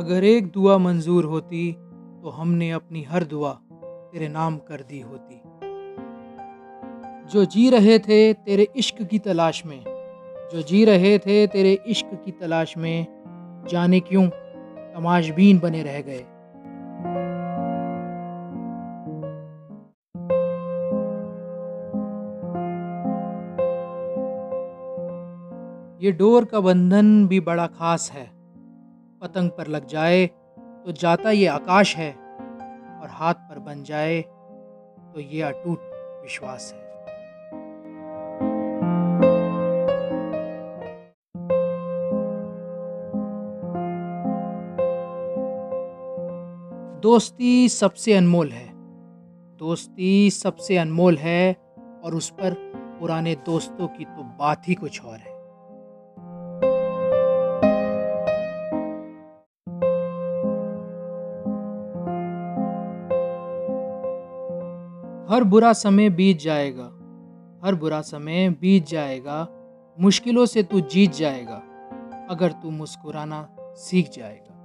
अगर एक दुआ मंजूर होती तो हमने अपनी हर दुआ तेरे नाम कर दी होती। जो जी रहे थे तेरे इश्क की तलाश में, जो जी रहे थे तेरे इश्क की तलाश में, जाने क्यों तमाशबीन बने रह गए। ये डोर का बंधन भी बड़ा खास है। पतंग पर लग जाए तो जाता ये आकाश है और हाथ पर बन जाए तो ये अटूट विश्वास है। दोस्ती सबसे अनमोल है। दोस्ती सबसे अनमोल है और उस पर पुराने दोस्तों की तो बात ही कुछ और है। हर बुरा समय बीत जाएगा। हर बुरा समय बीत जाएगा। मुश्किलों से तू जीत जाएगा। अगर तू मुस्कुराना सीख जाएगा।